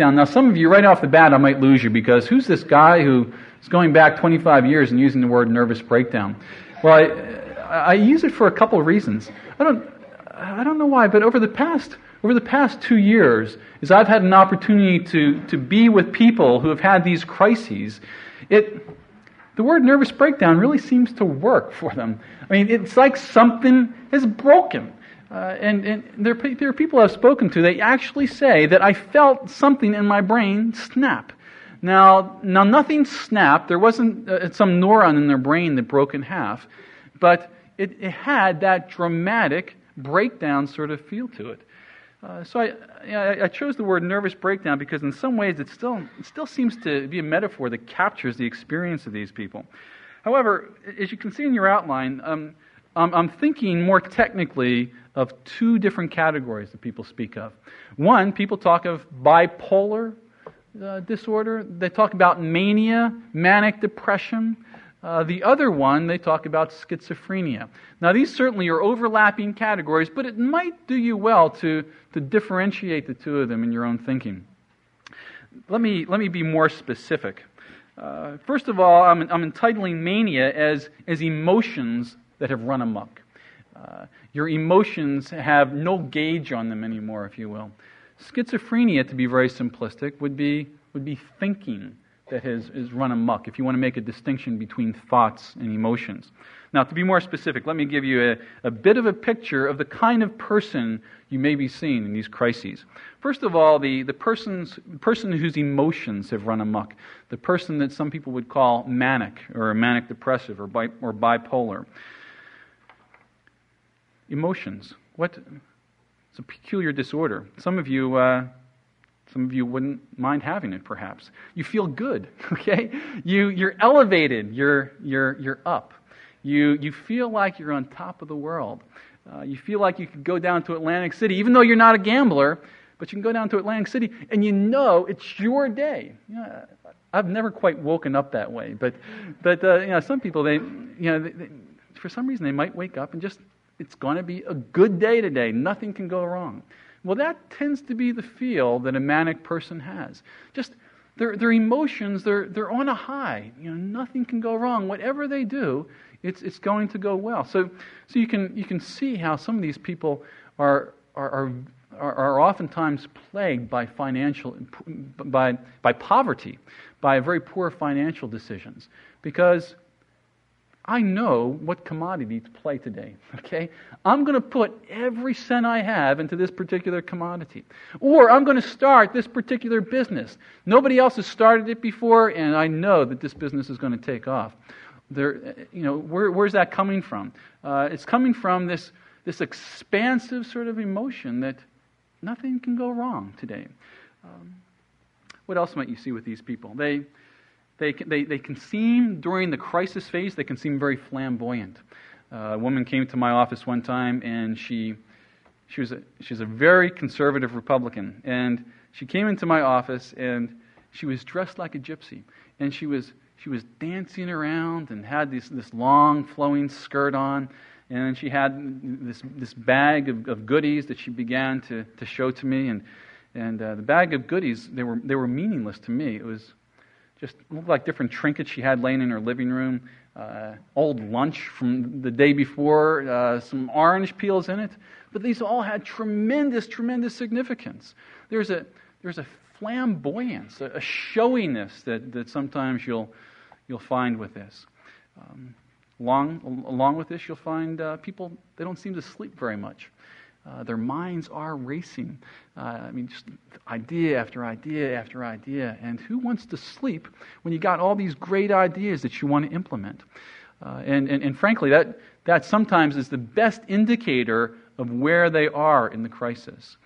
down. Now, some of you, right off the bat, I might lose you because who's this guy who is going back 25 years and using the word nervous breakdown? Well, I, I use it for a couple of reasons. I don't, I don't know why, but over the past over the past two years, as I've had an opportunity to, to be with people who have had these crises, it, the word nervous breakdown really seems to work for them. I mean, it's like something is broken. Uh, and and there, there are people I've spoken to, they actually say that I felt something in my brain snap. Now, now nothing snapped. There wasn't uh, some neuron in their brain that broke in half, but it, it had that dramatic breakdown sort of feel to it. Uh, so I, you I, chose the word nervous breakdown because in some ways it still, it still seems to be a metaphor that captures the experience of these people. However, as you can see in your outline, um, I'm, I'm thinking more technically of two different categories that people speak of. One, people talk of bipolar uh, disorder, they talk about mania, manic depression. Uh, the other one, they talk about schizophrenia. Now, these certainly are overlapping categories, but it might do you well to, to differentiate the two of them in your own thinking. Let me, let me be more specific. Uh, first of all, I'm, I'm entitling mania as, as emotions that have run amok. Uh, your emotions have no gauge on them anymore, if you will. Schizophrenia, to be very simplistic, would be, would be thinking that has, has run amok, if you want to make a distinction between thoughts and emotions. Now, to be more specific, let me give you a, a bit of a picture of the kind of person you may be seeing in these crises. First of all, the, the person's, person whose emotions have run amok, the person that some people would call manic or manic depressive or, bi, or bipolar emotions. What? It's a peculiar disorder. Some of you, uh, some of you wouldn't mind having it, perhaps. You feel good, okay? You, you're elevated. You're, you're, you're up. You, you feel like you're on top of the world. Uh, you feel like you could go down to Atlantic City, even though you're not a gambler, but you can go down to Atlantic City and you know it's your day. You know, I've never quite woken up that way, but, but uh, you know, some people, they, you know, they, they, for some reason, they might wake up and just it's going to be a good day today. Nothing can go wrong. Well, that tends to be the feel that a manic person has. Just their, their emotions, they're, they're on a high. You know, nothing can go wrong. Whatever they do, it's, it's going to go well. So, so you, can, you can see how some of these people are, are, are, are oftentimes plagued by financial, by, by poverty, by very poor financial decisions. Because I know what commodity to play today, okay? I'm going to put every cent I have into this particular commodity. Or I'm going to start this particular business. Nobody else has started it before, and I know that this business is going to take off. There, you know, where, where's that coming from? Uh, it's coming from this, this expansive sort of emotion that nothing can go wrong today. Um, what else might you see with these people? They, they, they, they can seem, during the crisis phase, they can seem very flamboyant. Uh, a woman came to my office one time and she, she, was a, she was a very conservative Republican. And she came into my office and she was dressed like a gypsy. And she was, she was dancing around and had this, this long flowing skirt on. And she had this, this bag of, of goodies that she began to, to show to me. And, and uh, the bag of goodies, they were, they were meaningless to me. It was, just looked like different trinkets she had laying in her living room. Uh, old lunch from the day before, uh, some orange peels in it. But these all had tremendous, tremendous significance. There's a, there's a flamboyance, a, a showiness that, that sometimes you'll, you'll find with this. Um, along, along with this, you'll find uh, people, they don't seem to sleep very much. Uh, their minds are racing. Uh, I mean, just idea after idea after idea. And who wants to sleep when you got all these great ideas that you want to implement? Uh, and, and, and frankly, that, that sometimes is the best indicator of where they are in the crisis.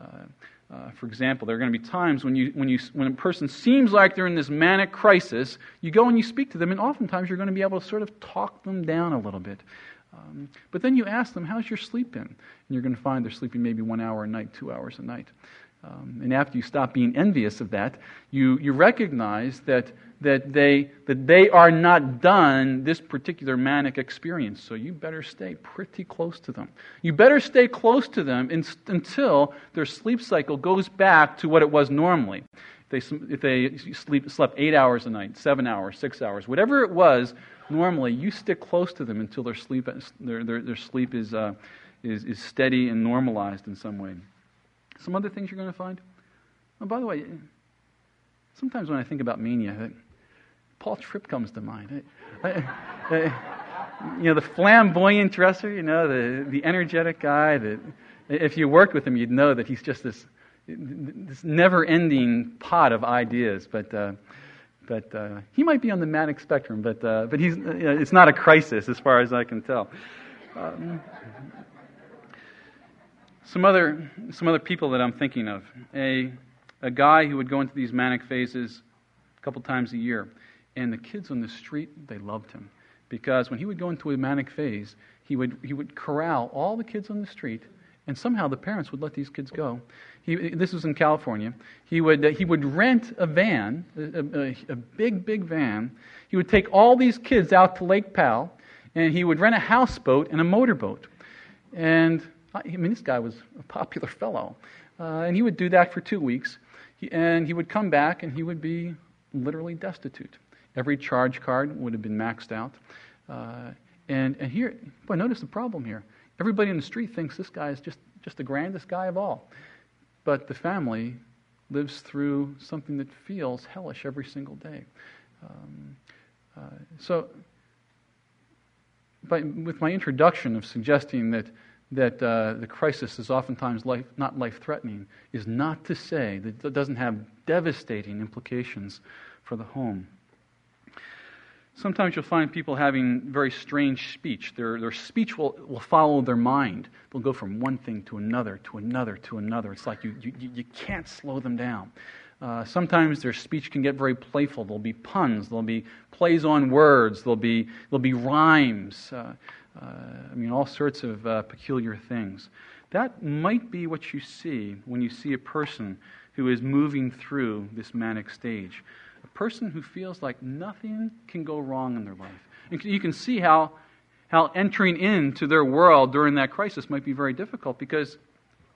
Uh, uh, for example, there are going to be times when, you, when, you, when a person seems like they're in this manic crisis, you go and you speak to them, and oftentimes you're going to be able to sort of talk them down a little bit. Um, but then you ask them, How's your sleep been? And you're going to find they're sleeping maybe one hour a night, two hours a night. Um, and after you stop being envious of that, you, you recognize that, that, they, that they are not done this particular manic experience. So you better stay pretty close to them. You better stay close to them in, until their sleep cycle goes back to what it was normally. If they, if they sleep, slept eight hours a night, seven hours, six hours, whatever it was, normally you stick close to them until their sleep, their, their, their sleep is, uh, is, is steady and normalized in some way. Some other things you're going to find? Oh, by the way, sometimes when I think about mania, Paul Tripp comes to mind. I, I, I, you know, the flamboyant dresser, you know, the, the energetic guy that if you worked with him, you'd know that he's just this, this never ending pot of ideas. But, uh, but uh, he might be on the manic spectrum, but, uh, but he's, you know, it's not a crisis as far as I can tell. Um, some other, some other people that I'm thinking of. A, a guy who would go into these manic phases a couple times a year. And the kids on the street, they loved him. Because when he would go into a manic phase, he would, he would corral all the kids on the street, and somehow the parents would let these kids go. He, this was in California. He would, he would rent a van, a, a, a big, big van. He would take all these kids out to Lake Powell, and he would rent a houseboat and a motorboat. And I mean, this guy was a popular fellow. Uh, and he would do that for two weeks. He, and he would come back and he would be literally destitute. Every charge card would have been maxed out. Uh, and, and here, boy, notice the problem here. Everybody in the street thinks this guy is just, just the grandest guy of all. But the family lives through something that feels hellish every single day. Um, uh, so, by, with my introduction of suggesting that that uh, the crisis is oftentimes life, not life threatening is not to say that it doesn't have devastating implications for the home. Sometimes you'll find people having very strange speech. Their, their speech will, will follow their mind. They'll go from one thing to another, to another, to another. It's like you, you, you can't slow them down. Uh, sometimes their speech can get very playful. There'll be puns, there'll be plays on words, there'll be, there'll be rhymes. Uh, uh, I mean, all sorts of uh, peculiar things. That might be what you see when you see a person who is moving through this manic stage. A person who feels like nothing can go wrong in their life. And you can see how, how entering into their world during that crisis might be very difficult because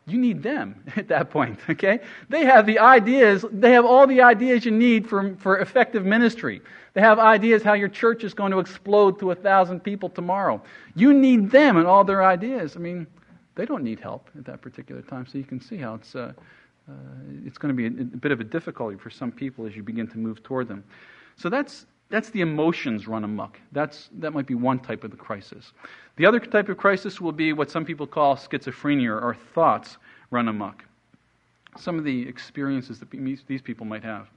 you need them at that point, okay? They have the ideas, they have all the ideas you need for, for effective ministry. They have ideas how your church is going to explode to a thousand people tomorrow. You need them and all their ideas. I mean, they don't need help at that particular time, so you can see how it's, uh, uh, it's going to be a, a bit of a difficulty for some people as you begin to move toward them. So that's, that's the emotions run amok. That's, that might be one type of the crisis. The other type of crisis will be what some people call schizophrenia or thoughts run amok. Some of the experiences that these people might have.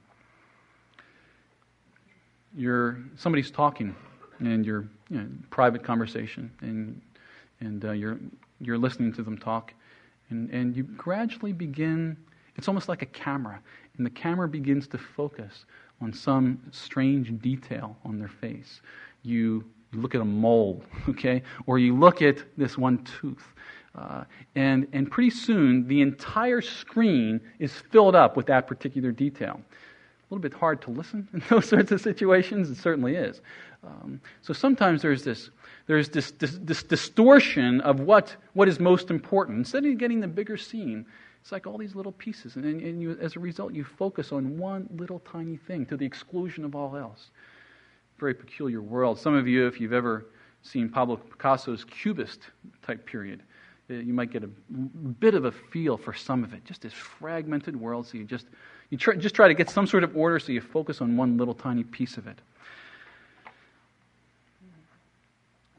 You're, somebody's talking, and you're you know, private conversation, and, and uh, you're, you're listening to them talk, and, and you gradually begin, it's almost like a camera, and the camera begins to focus on some strange detail on their face. You, look at a mole, okay? Or you look at this one tooth. Uh, and, and pretty soon, the entire screen is filled up with that particular detail. A little bit hard to listen in those sorts of situations. It certainly is. Um, so sometimes there's this, there's this, this, this distortion of what, what is most important. Instead of getting the bigger scene, it's like all these little pieces, and, and you, as a result, you focus on one little tiny thing to the exclusion of all else. Very peculiar world. Some of you, if you've ever seen Pablo Picasso's Cubist type period, uh, you might get a bit of a feel for some of it. Just this fragmented world, so you just you try, just try to get some sort of order, so you focus on one little tiny piece of it.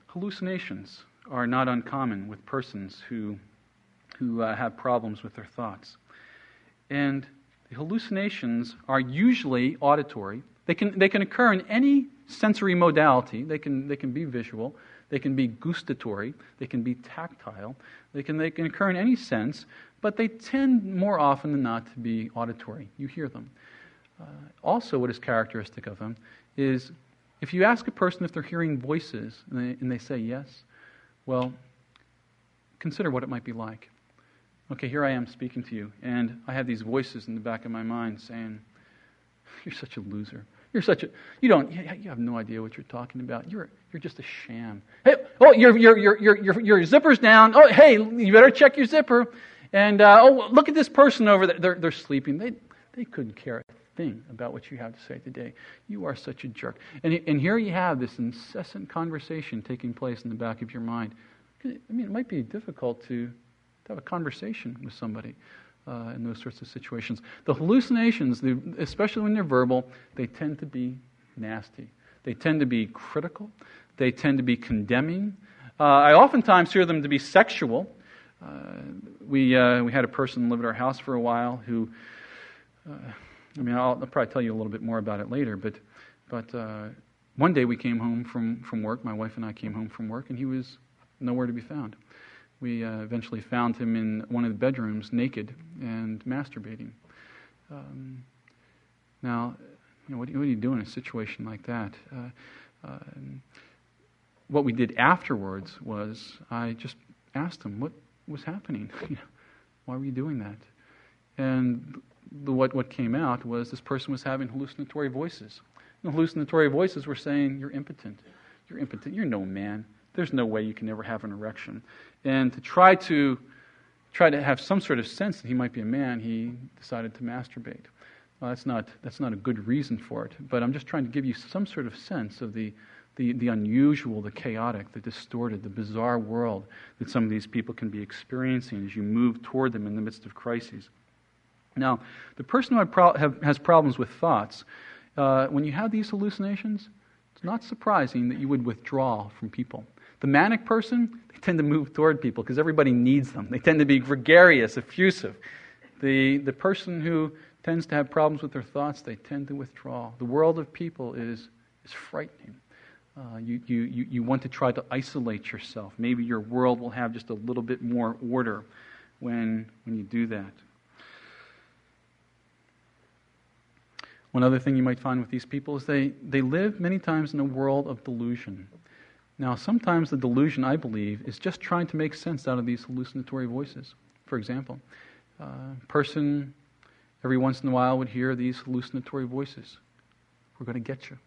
Hallucinations are not uncommon with persons who who uh, have problems with their thoughts. And the hallucinations are usually auditory. They can, they can occur in any sensory modality. They can, they can be visual, they can be gustatory, they can be tactile, they can, they can occur in any sense, but they tend more often than not to be auditory. You hear them. Uh, also, what is characteristic of them is if you ask a person if they're hearing voices and they, and they say yes, well, consider what it might be like. Okay, here I am speaking to you, and I have these voices in the back of my mind saying, You're such a loser. You're such a you don't you have no idea what you're talking about. You're you're just a sham. Hey, oh, your your your your your, zipper's down. Oh, hey, you better check your zipper. And uh, oh, look at this person over there. They're they're sleeping. They they couldn't care a thing about what you have to say today. You are such a jerk. And and here you have this incessant conversation taking place in the back of your mind. I mean, it might be difficult to have a conversation with somebody uh, in those sorts of situations. The hallucinations, the, especially when they're verbal, they tend to be nasty. They tend to be critical. They tend to be condemning. Uh, I oftentimes hear them to be sexual. Uh, we, uh, we had a person live at our house for a while who, uh, I mean, I'll, I'll, probably tell you a little bit more about it later, but, but uh, one day we came home from, from work, my wife and I came home from work, and he was nowhere to be found we uh, eventually found him in one of the bedrooms, naked and masturbating. Um, now, you know, what, what, do you do in a situation like that? Uh, uh, what we did afterwards was I just asked him what was happening. Why were you doing that? And the, what, what came out was this person was having hallucinatory voices. The hallucinatory voices were saying, You're impotent. You're impotent. You're no man. There's no way you can ever have an erection. And to try to try to have some sort of sense that he might be a man, he decided to masturbate. Well, that's not that's not a good reason for it, but I'm just trying to give you some sort of sense of the the, the unusual, the chaotic, the distorted, the bizarre world that some of these people can be experiencing as you move toward them in the midst of crises. Now, the person who have, has problems with thoughts, uh, when you have these hallucinations, it's not surprising that you would withdraw from people. The manic person, they tend to move toward people because everybody needs them. They tend to be gregarious, effusive. The, the person who tends to have problems with their thoughts, they tend to withdraw. The world of people is, is frightening. Uh, you, you, you, you want to try to isolate yourself. Maybe your world will have just a little bit more order when, when you do that. One other thing you might find with these people is they, they live many times in a world of delusion. Now, sometimes the delusion, I believe, is just trying to make sense out of these hallucinatory voices. For example, a uh, person every once in a while would hear these hallucinatory voices. We're going to get you.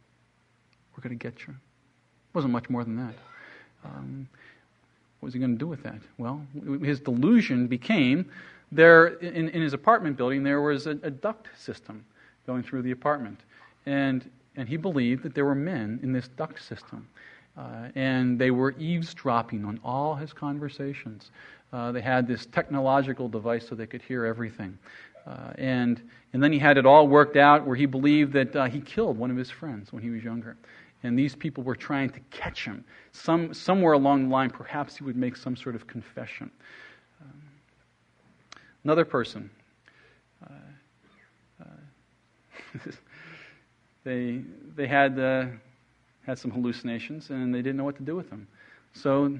We're going to get you. It wasn't much more than that. Um, what was he going to do with that? Well, his delusion became there in, in his apartment building, there was a, a duct system going through the apartment. And, and he believed that there were men in this duct system. Uh, and they were eavesdropping on all his conversations. Uh, they had this technological device so they could hear everything. Uh, and, and then he had it all worked out where he believed that uh, he killed one of his friends when he was younger. And these people were trying to catch him. Some, somewhere along the line, perhaps he would make some sort of confession. Um, another person. Uh, uh, they, they had had some hallucinations and they didn't know what to do with them. So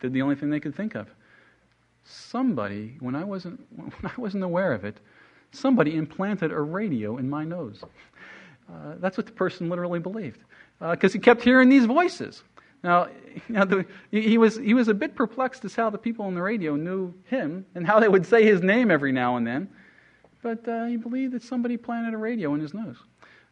did the only thing they could think of. Somebody, when I wasn't when I wasn't aware of it, somebody implanted a radio in my nose. Uh, that's what the person literally believed, because uh, he kept hearing these voices. Now, the, he, was, he was a bit perplexed as how the people on the radio knew him and how they would say his name every now and then. But uh, he believed that somebody planted a radio in his nose.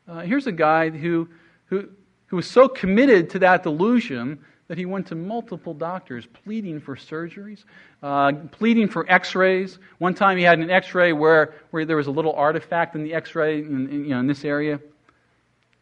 Uh, here's a guy who, who, who was so committed to that delusion that he went to multiple doctors pleading for surgeries, uh, pleading for x rays. One time he had an x ray where, where there was a little artifact in the x ray in, in, you know, in this area.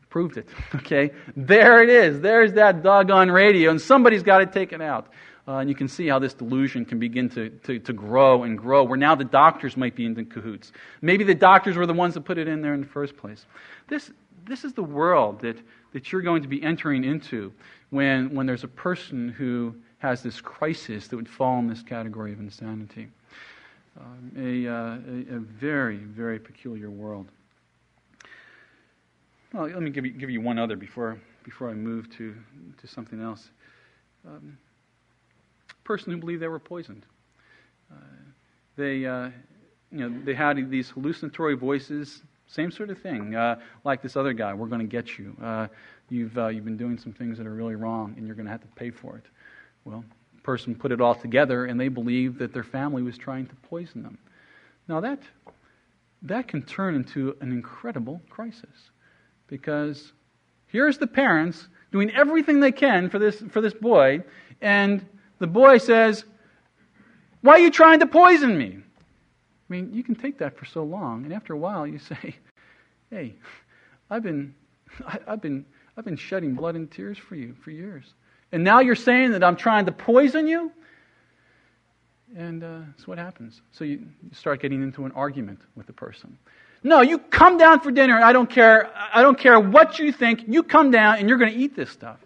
Proved it. Okay? There it is. There's that doggone radio, and somebody's got it taken out. Uh, and you can see how this delusion can begin to, to, to grow and grow, where now the doctors might be in the cahoots. Maybe the doctors were the ones that put it in there in the first place. This, this is the world that, that you're going to be entering into when, when there's a person who has this crisis that would fall in this category of insanity. Um, a, uh, a, a very, very peculiar world. well, let me give you, give you one other before, before I move to, to something else. Um, person who believed they were poisoned. Uh, they, uh, you know, they had these hallucinatory voices, same sort of thing, uh, like this other guy, we're going to get you. Uh, you've, uh, you've been doing some things that are really wrong, and you're going to have to pay for it. Well, person put it all together, and they believed that their family was trying to poison them. Now, that, that can turn into an incredible crisis because here's the parents doing everything they can for this, for this boy, and the boy says, Why are you trying to poison me? I mean, you can take that for so long, and after a while you say, Hey, I've been, I, have been, I've been shedding blood and tears for you for years. And now you're saying that I'm trying to poison you? And uh, that's what happens. So you, you start getting into an argument with the person. No, you come down for dinner. I don't care. I don't care what you think. You come down and you're going to eat this stuff.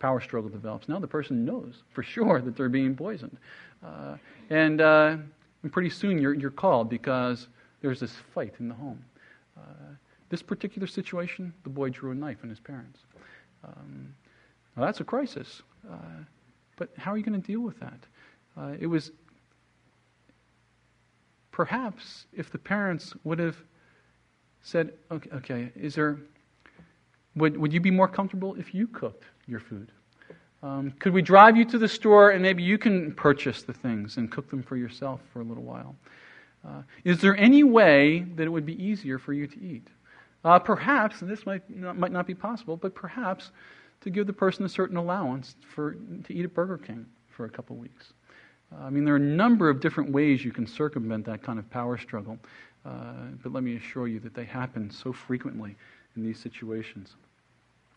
Power struggle develops. Now the person knows for sure that they're being poisoned. Uh, and, uh, and, pretty soon you're, you're called because there's this fight in the home. Uh, this particular situation, the boy drew a knife on his parents. Um, now that's a crisis. Uh, but how are you going to deal with that? Uh, it was perhaps if the parents would have said, okay, okay is there, would, would you be more comfortable if you cooked your food? Um, could we drive you to the store and maybe you can purchase the things and cook them for yourself for a little while? Uh, is there any way that it would be easier for you to eat? Uh, perhaps, and this might not, might not be possible, but perhaps to give the person a certain allowance for, to eat at Burger King for a couple weeks. Uh, I mean, there are a number of different ways you can circumvent that kind of power struggle, uh, but let me assure you that they happen so frequently in these situations.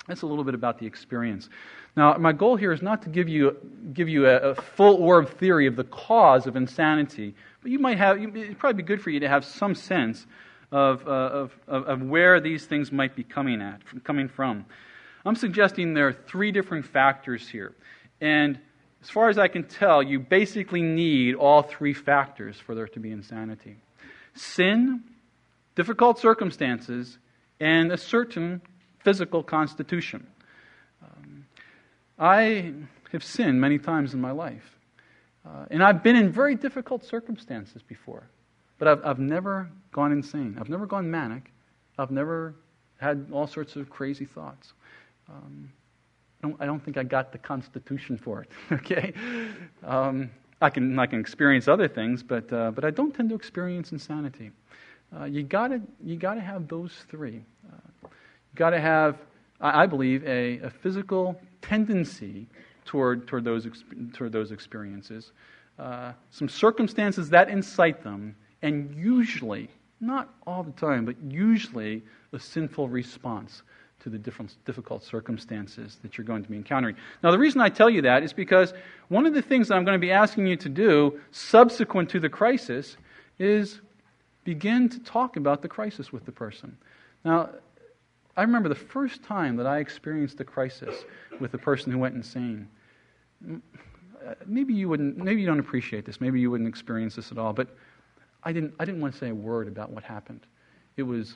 That's a little bit about the experience. Now, my goal here is not to give you, give you a, a full orb theory of the cause of insanity, but you might have, it'd probably be good for you to have some sense of, uh, of, of, where these things might be coming, at, coming from. I'm suggesting there are three different factors here. And as far as I can tell, you basically need all three factors for there to be insanity sin, difficult circumstances, and a certain physical constitution. Um, I have sinned many times in my life. Uh, and I've been in very difficult circumstances before. But I've, I've never gone insane. I've never gone manic. I've never had all sorts of crazy thoughts. Um, don't, I don't think I got the constitution for it. okay, um, I can I can experience other things, but uh, but I don't tend to experience insanity. Uh, you gotta you gotta have those three. Uh, you gotta have, I, I believe, a, a, physical tendency toward toward those toward those experiences, uh, some circumstances that incite them, and usually, not all the time, but usually, a sinful response to the different, difficult circumstances that you're going to be encountering. Now, the reason I tell you that is because one of the things that I'm going to be asking you to do subsequent to the crisis is begin to talk about the crisis with the person. Now, I remember the first time that I experienced a crisis with a person who went insane. Maybe you wouldn't. Maybe you don't appreciate this. Maybe you wouldn't experience this at all. But I didn't. I didn't want to say a word about what happened. It was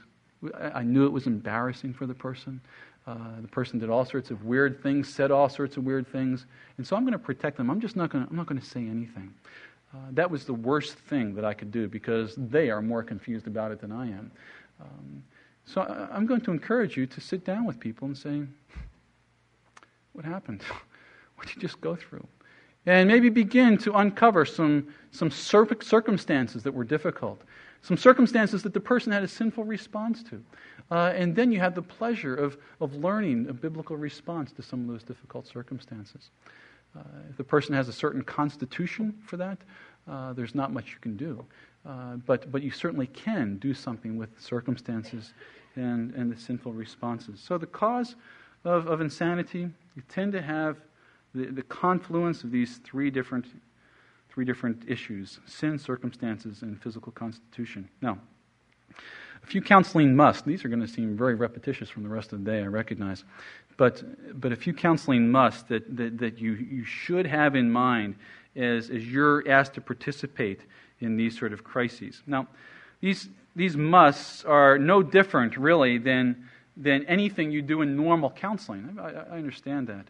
I knew it was embarrassing for the person. Uh, the person did all sorts of weird things, said all sorts of weird things, and so I'm going to protect them. I'm just not going to. I'm not going to say anything. Uh, that was the worst thing that I could do because they are more confused about it than I am. Um, so I, I'm going to encourage you to sit down with people and say, "What happened? what did you just go through?" And maybe begin to uncover some some circumstances that were difficult some circumstances that the person had a sinful response to. Uh, and then you have the pleasure of, of learning a biblical response to some of those difficult circumstances. Uh, if the person has a certain constitution for that, uh, there's not much you can do. Uh, but, but you certainly can do something with circumstances and, and the sinful responses. So, the cause of, of insanity, you tend to have the, the confluence of these three different three different issues sin, circumstances, and physical constitution. Now, a few counseling must. These are going to seem very repetitious from the rest of the day, I recognize. But, but a few counseling must that, that, that you, you should have in mind as, as you're asked to participate in these sort of crises. Now, these, these musts are no different, really, than, than anything you do in normal counseling. I, I understand that.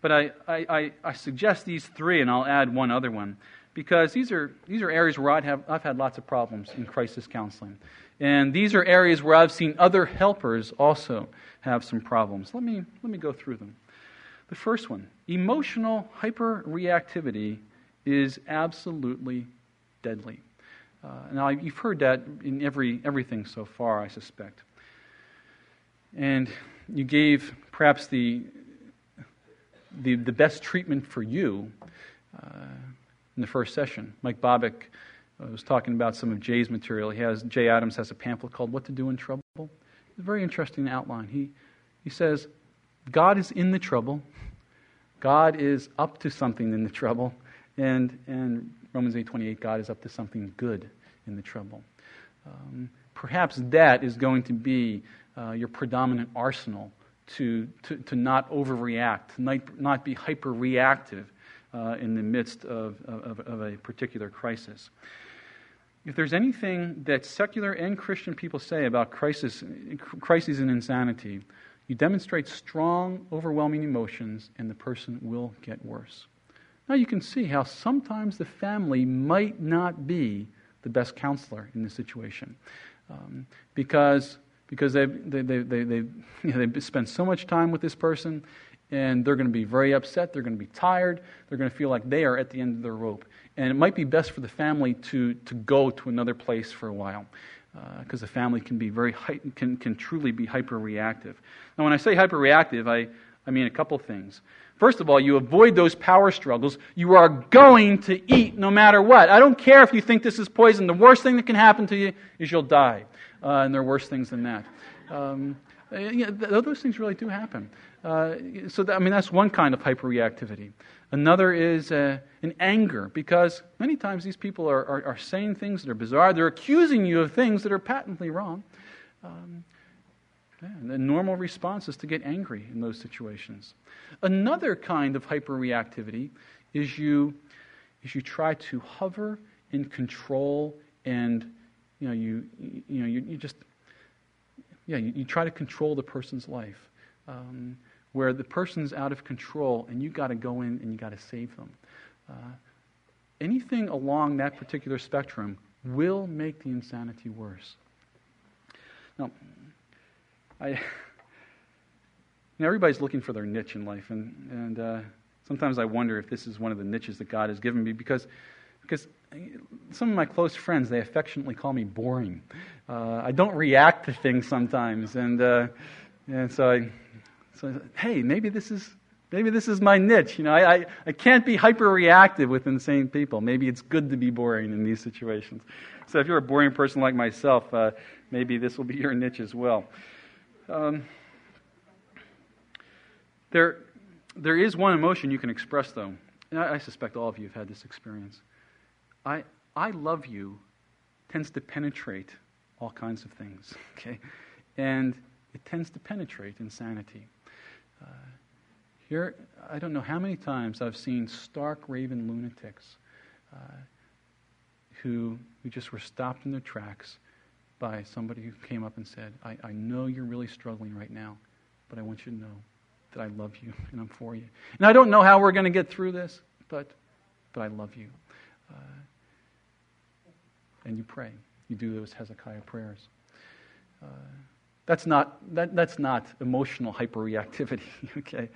But I, I, I, suggest these three, and I'll add one other one, because these are, these are areas where I'd have, I've had lots of problems in crisis counseling. And these are areas where I've seen other helpers also have some problems. Let me, let me go through them. The first one emotional hyperreactivity is absolutely deadly. Uh, now, you've heard that in every, everything so far, I suspect. And you gave perhaps the, the, the best treatment for you uh, in the first session. Mike Bobick uh, was talking about some of Jay's material. He has, Jay Adams has a pamphlet called What to Do in Trouble. It's a very interesting outline. He, he says, God is in the trouble. God is up to something in the trouble. And, and Romans 8.28, God is up to something good in the trouble. Um, perhaps that is going to be uh, your predominant arsenal to, to, to not overreact, not, not be hyper reactive uh, in the midst of, of, of a particular crisis. If there's anything that secular and Christian people say about crisis, crises and insanity, you demonstrate strong, overwhelming emotions, and the person will get worse. Now you can see how sometimes the family might not be the best counselor in this situation um, because, because they, they, they, they, they, you know, they spend so much time with this person and they're going to be very upset. They're going to be tired. They're going to feel like they are at the end of their rope. And it might be best for the family to, to go to another place for a while because uh, the family can be very can, can truly be hyper reactive. Now, when I say hyper reactive, I, I mean a couple things. First of all, you avoid those power struggles. You are going to eat no matter what. I don't care if you think this is poison. The worst thing that can happen to you is you'll die. Uh, and there are worse things than that. Um, yeah, those things really do happen. Uh, so, I mean, that's one kind of hyperreactivity. Another is uh, an anger, because many times these people are, are, are, saying things that are bizarre. They're accusing you of things that are patently wrong. Um, and the normal response is to get angry in those situations. Another kind of hyperreactivity is you, is you try to hover and control and you know, you, you, know, you, you just, yeah, you, you, try to control the person's life. Um, where the person's out of control and you got to go in and you got to save them. Uh, anything along that particular spectrum will make the insanity worse. Now, I, you know, everybody's looking for their niche in life, and, and uh, sometimes I wonder if this is one of the niches that God has given me because, because some of my close friends, they affectionately call me boring. Uh, I don't react to things sometimes, and, uh, and so I, so hey, maybe this is maybe this is my niche. You know, I, I, I can't be hyper reactive with insane people. Maybe it's good to be boring in these situations. So if you're a boring person like myself, uh, maybe this will be your niche as well. Um, there, there is one emotion you can express, though. I, I suspect all of you have had this experience. I, I love you tends to penetrate all kinds of things, okay? And it tends to penetrate insanity. Uh, here, I don't know how many times I've seen stark raven lunatics uh, who, who just were stopped in their tracks by somebody who came up and said, I, I know you're really struggling right now, but I want you to know that I love you and I'm for you. And I don't know how we're going to get through this, but, but I love you. Uh, and you pray. You do those Hezekiah prayers. Uh, that's not, that, that's not emotional hyperreactivity, okay?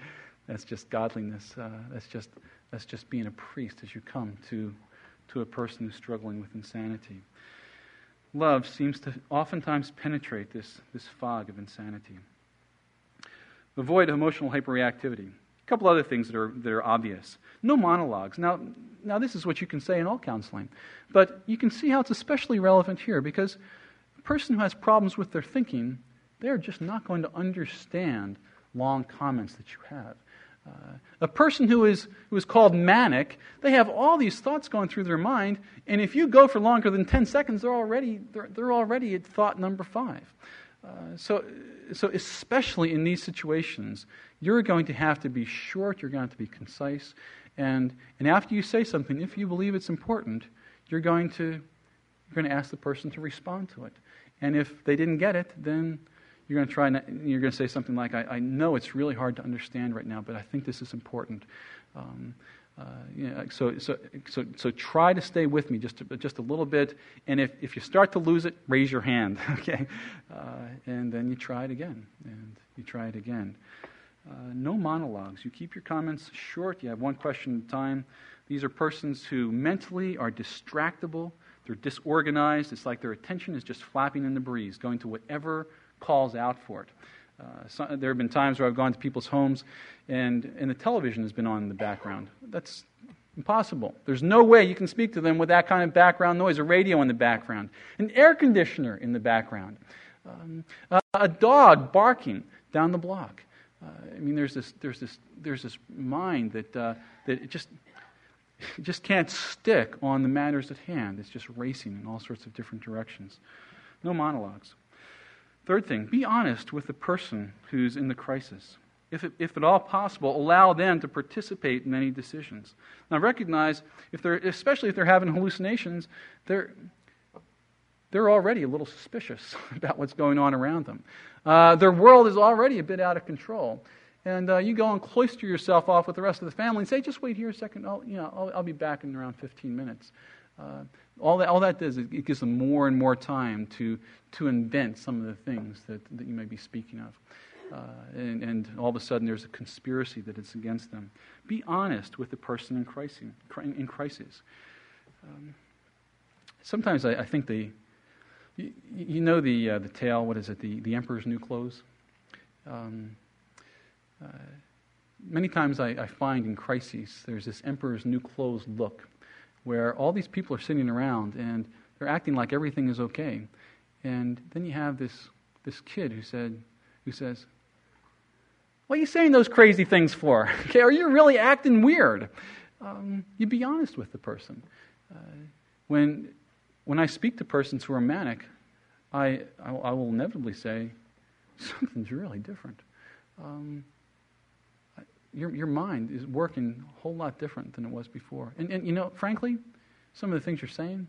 That's just godliness. Uh, that's, just, that's just being a priest as you come to, to a person who's struggling with insanity. Love seems to oftentimes penetrate this, this fog of insanity. Avoid emotional hyperreactivity. Couple other things that are, that are obvious. No monologues. Now, now, this is what you can say in all counseling, but you can see how it's especially relevant here because a person who has problems with their thinking they're just not going to understand long comments that you have. Uh, a person who is, who is called manic, they have all these thoughts going through their mind, and if you go for longer than 10 seconds, they're already, they're, they're already at thought number five. Uh, so, so, especially in these situations, you're going to have to be short, you're going to have to be concise, and, and after you say something, if you believe it's important, you're going to, you're going to ask the person to respond to it. And if they didn't get it, then you're going to try, and you're going to say something like, I, I know it's really hard to understand right now, but I think this is important. Um, uh, you know, so, so, so, so try to stay with me just, just a little bit. And if, if you start to lose it, raise your hand, okay? Uh, and then you try it again, and you try it again. Uh, no monologues. You keep your comments short. You have one question at a time. These are persons who mentally are distractible. They're disorganized. It's like their attention is just flapping in the breeze, going to whatever calls out for it. Uh, so, there have been times where I've gone to people's homes and, and the television has been on in the background. That's impossible. There's no way you can speak to them with that kind of background noise, a radio in the background, an air conditioner in the background, um, a dog barking down the block. Uh, I mean, there's this, there's this, there's this mind that, uh, that it just, it just can't stick on the matters at hand. It's just racing in all sorts of different directions. No monologues. Third thing, be honest with the person who's in the crisis. If, it, if at all possible, allow them to participate in any decisions. Now, recognize, if they're, especially if they're having hallucinations, they're, they're already a little suspicious about what's going on around them. Uh, their world is already a bit out of control. And uh, you go and cloister yourself off with the rest of the family and say, just wait here a second. I'll, you know, I'll, I'll be back in around 15 minutes. Uh, all, that, all that does is it gives them more and more time to, to invent some of the things that, that you may be speaking of. Uh, and, and, all of a sudden there's a conspiracy that is against them. Be honest with the person in crisis. In crisis. Um, sometimes I, I, think the, you, you know the, uh, the tale, what is it, the, the Emperor's New Clothes? Um, uh, many times I, I, find in crises there's this Emperor's New Clothes look where all these people are sitting around and they're acting like everything is okay. And then you have this, this kid who, said, who says, What are you saying those crazy things for? okay, are you really acting weird? Um, you be honest with the person. Uh, when, when I speak to persons who are manic, I, I, I will inevitably say, Something's really different. Um, your, your mind is working a whole lot different than it was before. And, and you know, frankly, some of the things you're saying,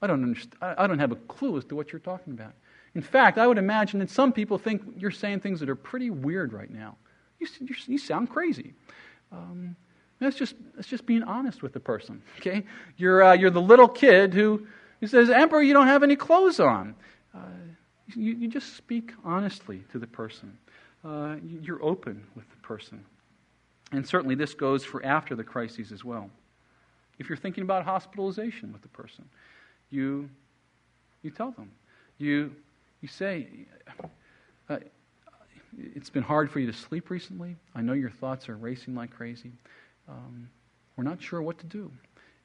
I don't, understand, I don't have a clue as to what you're talking about. In fact, I would imagine that some people think you're saying things that are pretty weird right now. You, you, you sound crazy. Um, that's just, that's just being honest with the person, okay? You're, uh, you're the little kid who, who says, Emperor, you don't have any clothes on. Uh, you, you just speak honestly to the person. Uh, you're open with the person. And certainly this goes for after the crises as well. If you're thinking about hospitalization with the person, you, you tell them. You, you say, uh, It's been hard for you to sleep recently. I know your thoughts are racing like crazy. Um, we're not sure what to do.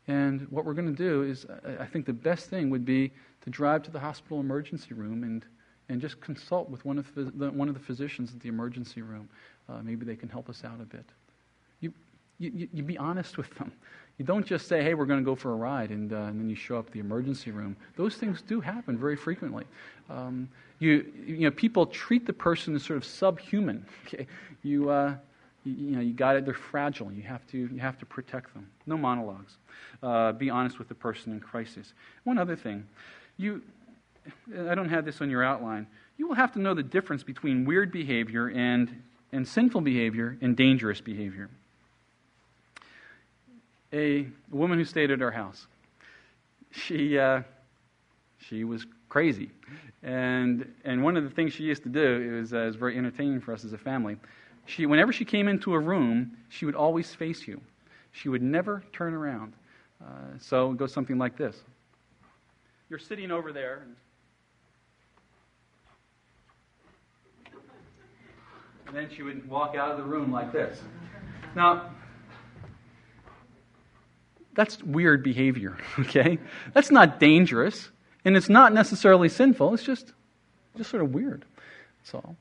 And what we're going to do is, I think the best thing would be to drive to the hospital emergency room and, and just consult with one of the, one of the physicians at the emergency room. Uh, maybe they can help us out a bit you, you, you, be honest with them. You don't just say, hey, we're going to go for a ride, and, uh, and then you show up at the emergency room. Those things do happen very frequently. Um, you, you know, people treat the person as sort of subhuman. Okay? You, uh, you, you, know, you got it, they're fragile. You have to, you have to protect them. No monologues. Uh, be honest with the person in crisis. One other thing. You, I don't have this on your outline. You will have to know the difference between weird behavior and, and sinful behavior and dangerous behavior a woman who stayed at our house. She, uh, she was crazy. And, and one of the things she used to do, it was, uh, it was very entertaining for us as a family. She, whenever she came into a room, she would always face you. She would never turn around. Uh, so it goes something like this You're sitting over there. And then she would walk out of the room like this. Now, that's weird behavior, okay? That's not dangerous, and it's not necessarily sinful. It's just, just sort of weird. That's all.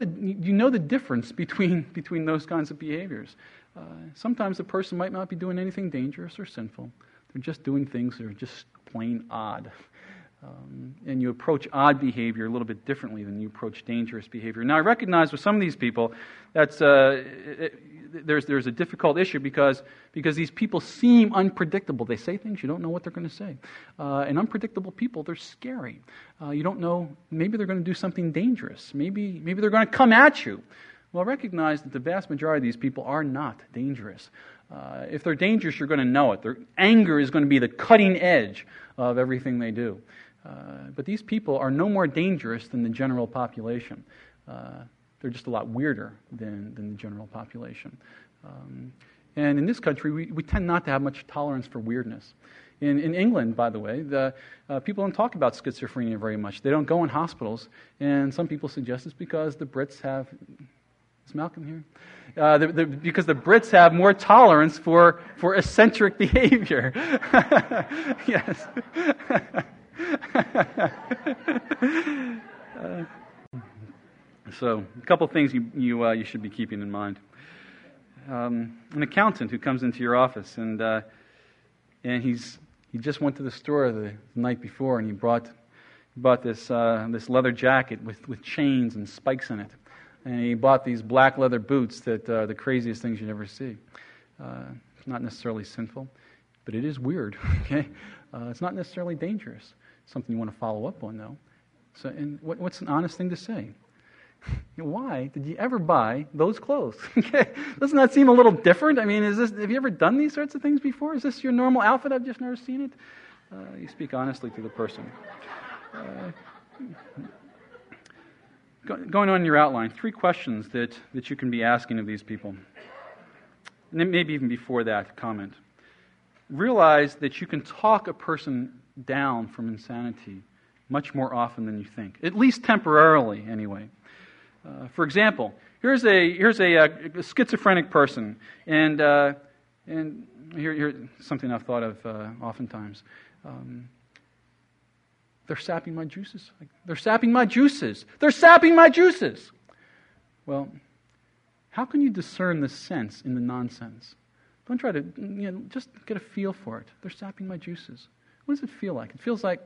You know the difference between, between those kinds of behaviors. Uh, sometimes a person might not be doing anything dangerous or sinful. They're just doing things that are just plain odd. Um, and you approach odd behavior a little bit differently than you approach dangerous behavior. Now, I recognize with some of these people that's uh, there's there's a difficult issue because because these people seem unpredictable. They say things you don't know what they're going to say, uh, and unpredictable people they're scary. Uh, you don't know maybe they're going to do something dangerous. Maybe maybe they're going to come at you. Well, recognize that the vast majority of these people are not dangerous. Uh, if they're dangerous, you're going to know it. Their anger is going to be the cutting edge of everything they do. Uh, but these people are no more dangerous than the general population. Uh, they're just a lot weirder than, than the general population. Um, and in this country, we, we tend not to have much tolerance for weirdness. In, in England, by the way, the, uh, people don't talk about schizophrenia very much. They don't go in hospitals. And some people suggest it's because the Brits have. Is Malcolm here? Uh, the, the, because the Brits have more tolerance for, for eccentric behavior. yes. uh, so, a couple things you, you, uh, you should be keeping in mind. Um, an accountant who comes into your office and, uh, and he's, he just went to the store the, night before and he brought, bought this, uh, this leather jacket with, with chains and spikes in it. And he bought these black leather boots that are the craziest things you ever see. Uh, it's not necessarily sinful, but it is weird. Okay, uh, it's not necessarily dangerous. Something you want to follow up on, though. So, and what, what's an honest thing to say? Why did you ever buy those clothes? Doesn't that seem a little different? I mean, is this, have you ever done these sorts of things before? Is this your normal outfit? I've just never seen it. Uh, you speak honestly to the person. Uh, going on in your outline, three questions that, that you can be asking of these people. And maybe even before that comment. Realize that you can talk a person down from insanity much more often than you think, at least temporarily, anyway. Uh, for example, here's a here's a, a schizophrenic person, and uh, and here, here's something I've thought of uh, oftentimes. Um, they're sapping my juices. They're sapping my juices. They're sapping my juices. Well, how can you discern the sense in the nonsense? Don't try to, you know, just get a feel for it. They're sapping my juices. What does it feel like? It feels like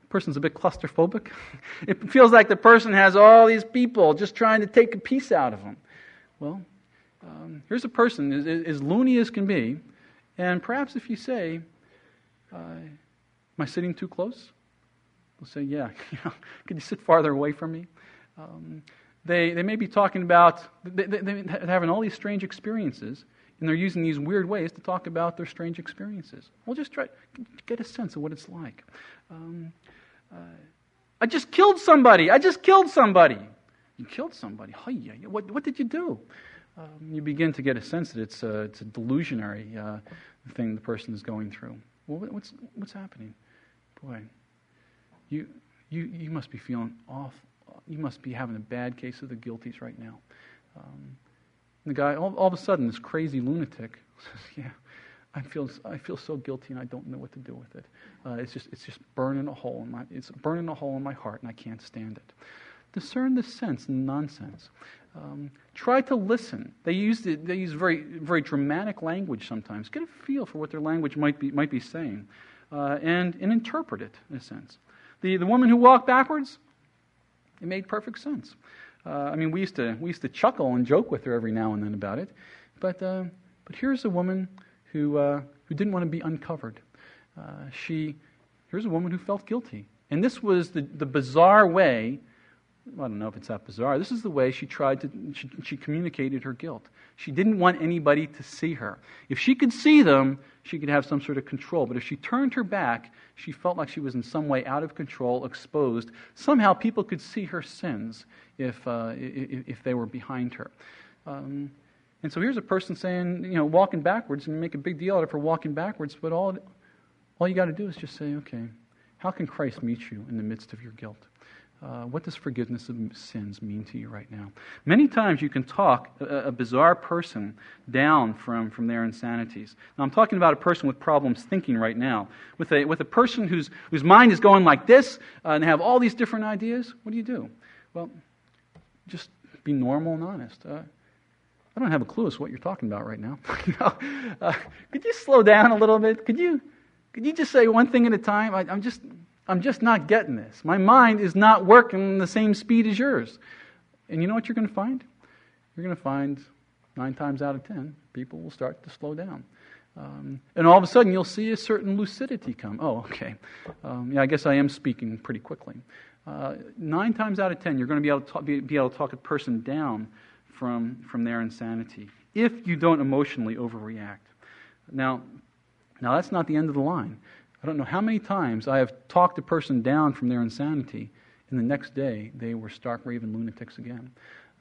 the person's a bit claustrophobic. it feels like the person has all these people just trying to take a piece out of them. Well, um, here's a person as, as, loony as can be, and perhaps if you say, uh, Am I sitting too close? They'll say, Yeah, could you sit farther away from me? Um, they, they may be talking about, they, they, they're having all these strange experiences, and they're using these weird ways to talk about their strange experiences. We'll just try get a sense of what it's like. Um, uh, I just killed somebody. I just killed somebody. You killed somebody. What, what did you do? Um, you begin to get a sense that it's a, it's a delusionary uh, thing the person is going through. Well, what's, what's happening? Boy, you, you, you must be feeling off. You must be having a bad case of the guilties right now. Um, the guy, all, all, of a sudden, this crazy lunatic says, "Yeah, I feel, I feel so guilty, and I don't know what to do with it. Uh, it's just, it's just burning a hole in my, it's burning a hole in my heart, and I can't stand it." Discern the sense and nonsense. Um, try to listen. They use, the, they use very, very dramatic language sometimes. Get a feel for what their language might be, might be saying, uh, and, and interpret it in a sense. The, the woman who walked backwards, it made perfect sense. Uh, I mean, we used, to, we used to chuckle and joke with her every now and then about it. But, uh, but here's a woman who, uh, who didn't want to be uncovered. Uh, she, here's a woman who felt guilty. And this was the, the bizarre way I don't know if it's that bizarre. This is the way she tried to, she, she, communicated her guilt. She didn't want anybody to see her. If she could see them, she could have some sort of control. But if she turned her back, she felt like she was in some way out of control, exposed. Somehow people could see her sins if, uh, if, if, they were behind her. Um, and so here's a person saying, you know, walking backwards, and make a big deal out of her walking backwards, but all, all you got to do is just say, okay, how can Christ meet you in the midst of your guilt? Uh, what does forgiveness of sins mean to you right now? Many times you can talk a, a, bizarre person down from, from their insanities. Now, I'm talking about a person with problems thinking right now. With a, with a person whose, whose mind is going like this uh, and have all these different ideas, what do you do? Well, just be normal and honest. Uh, I don't have a clue as to what you're talking about right now. you know, uh, could you slow down a little bit? Could you, could you just say one thing at a time? I, I'm just I'm just not getting this. My mind is not working the same speed as yours. And you know what you're going to find? You're going to find nine times out of ten, people will start to slow down. Um, and all of a sudden, you'll see a certain lucidity come. Oh, okay. Um, yeah, I guess I am speaking pretty quickly. Uh, nine times out of ten, you're going to be able to talk, be, be able to talk a person down from, from their insanity if you don't emotionally overreact. Now, now, that's not the end of the line. I don't know how many times I have talked a person down from their insanity, and the next day they were stark raving lunatics again.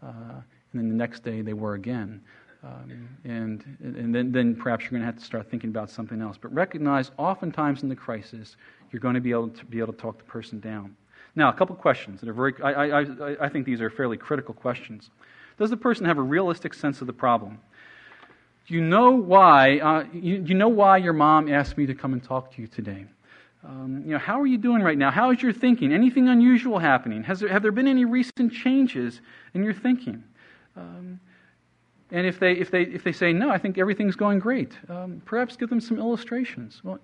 Uh, and then the next day they were again. Um, and and then, then perhaps you're going to have to start thinking about something else. But recognize, oftentimes in the crisis, you're going to be able to be able to talk the person down. Now, a couple questions that are very. I, I, I think these are fairly critical questions. Does the person have a realistic sense of the problem? You know why. Uh, you, you know why your mom asked me to come and talk to you today. Um, you know, how are you doing right now? How is your thinking? Anything unusual happening? Has there, have there been any recent changes in your thinking? Um, and if they, if, they, if they say, no, I think everything's going great, um, perhaps give them some illustrations. Well,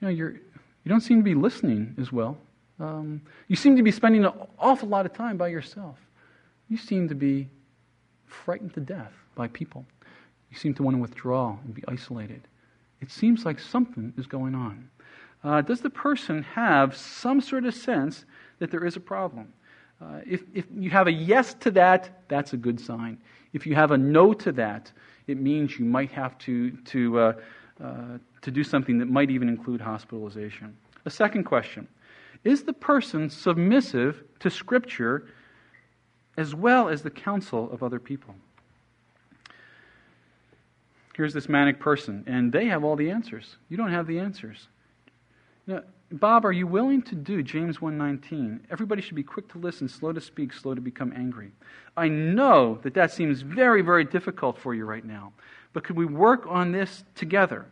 you know, you're, you don't seem to be listening as well. Um, you seem to be spending an awful lot of time by yourself. You seem to be frightened to death by people. You seem to want to withdraw and be isolated. It seems like something is going on. Uh, does the person have some sort of sense that there is a problem? Uh, if, if you have a yes to that, that's a good sign. If you have a no to that, it means you might have to, to, uh, uh, to do something that might even include hospitalization. A second question Is the person submissive to Scripture as well as the counsel of other people? Here's this manic person, and they have all the answers. You don't have the answers. Now, Bob, are you willing to do James 1:19? Everybody should be quick to listen, slow to speak, slow to become angry. I know that that seems very, very difficult for you right now, but could we work on this together?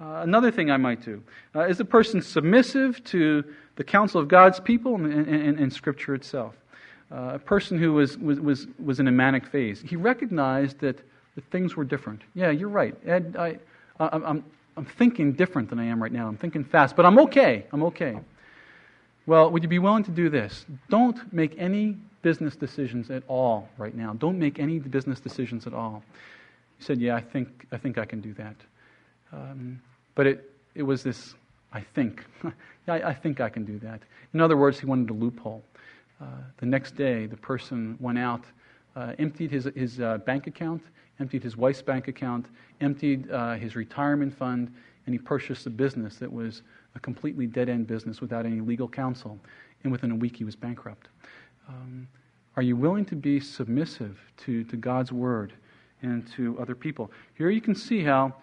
Uh, another thing I might do uh, is a person submissive to the counsel of God's people and, and, and, and Scripture itself. Uh, a person who was, was, was, was in a manic phase. He recognized that, that things were different. Yeah, you're right. Ed, I, I, I'm, I'm thinking different than I am right now. I'm thinking fast, but I'm okay. I'm okay. Well, would you be willing to do this? Don't make any business decisions at all right now. Don't make any business decisions at all. He said, Yeah, I think, I, think I can do that. Um, but it, it was this, I think. I, I, think I can do that. In other words, he wanted a loophole. Uh, the next day, the person went out, uh, emptied his, his uh, bank account, emptied his wife's bank account, emptied uh, his retirement fund, and he purchased a business that was a completely dead end business without any legal counsel. And within a week, he was bankrupt. Um, are you willing to be submissive to, to God's word and to other people? Here you can see how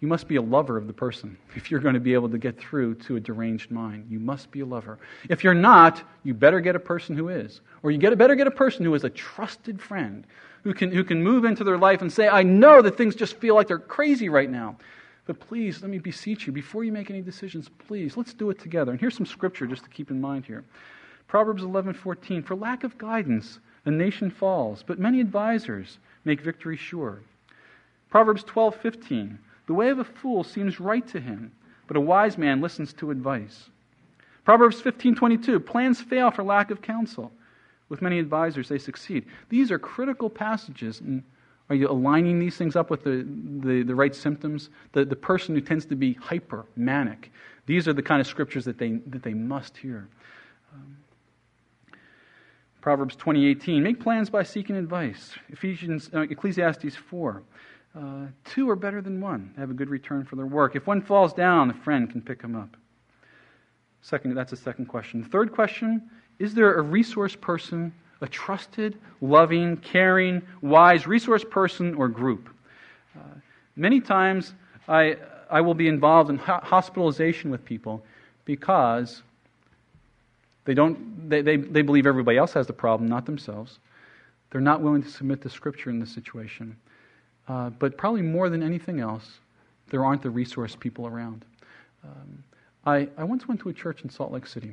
you must be a lover of the person if you're going to be able to get through to a deranged mind. You must be a lover. If you're not, you better get a person who is. Or you get, better get a person who is a trusted friend who can, who can move into their life and say, I know that things just feel like they're crazy right now. But please, let me beseech you, before you make any decisions, please, let's do it together. And here's some scripture just to keep in mind here. Proverbs 11:14, For lack of guidance, a nation falls, but many advisers make victory sure. Proverbs 12:15, The way of a fool seems right to him, but a wise man listens to advice. Proverbs 15:22, Plans fail for lack of counsel with many advisors, they succeed. These are critical passages. And are you aligning these things up with the, the, the right symptoms? The, the person who tends to be hyper, manic. These are the kind of scriptures that they, that they must hear. Um, Proverbs 20:18 Make plans by seeking advice. Ephesians uh, Ecclesiastes 4 uh, Two are better than one. They have a good return for their work. If one falls down, a friend can pick him up. Second, that's the second question. The third question is there a resource person, a trusted, loving, caring, wise resource person or group? Uh, many times I, I will be involved in ho- hospitalization with people because they, don't, they, they, they believe everybody else has the problem, not themselves. They're not willing to submit to Scripture in this situation. Uh, but probably more than anything else, there aren't the resource people around. Um, I, I once went to a church in Salt Lake City,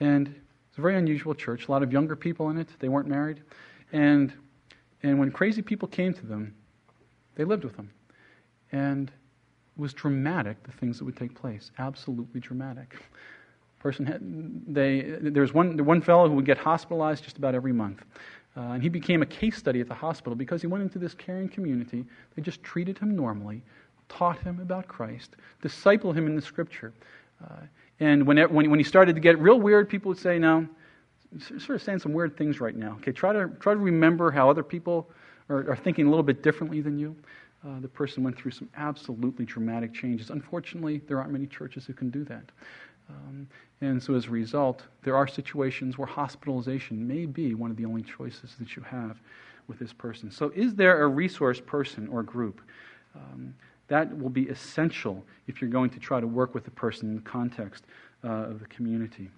and it's a very unusual church, a lot of younger people in it. They weren't married. And, and when crazy people came to them, they lived with them. And it was dramatic, the things that would take place. Absolutely dramatic. Person had, they, there was one, one fellow who would get hospitalized just about every month. Uh, and he became a case study at the hospital because he went into this caring community. They just treated him normally, taught him about Christ, discipled him in the scripture. Uh, and when, it, when, when he started to get real weird, people would say, No, sort of saying some weird things right now. Okay, try to, try to remember how other people are, are thinking a little bit differently than you. Uh, the person went through some absolutely dramatic changes. Unfortunately, there aren't many churches who can do that. Um, and so, as a result, there are situations where hospitalization may be one of the only choices that you have with this person. So, is there a resource person or group? Um, that will be essential if you're going to try to work with the person in the context uh, of the community.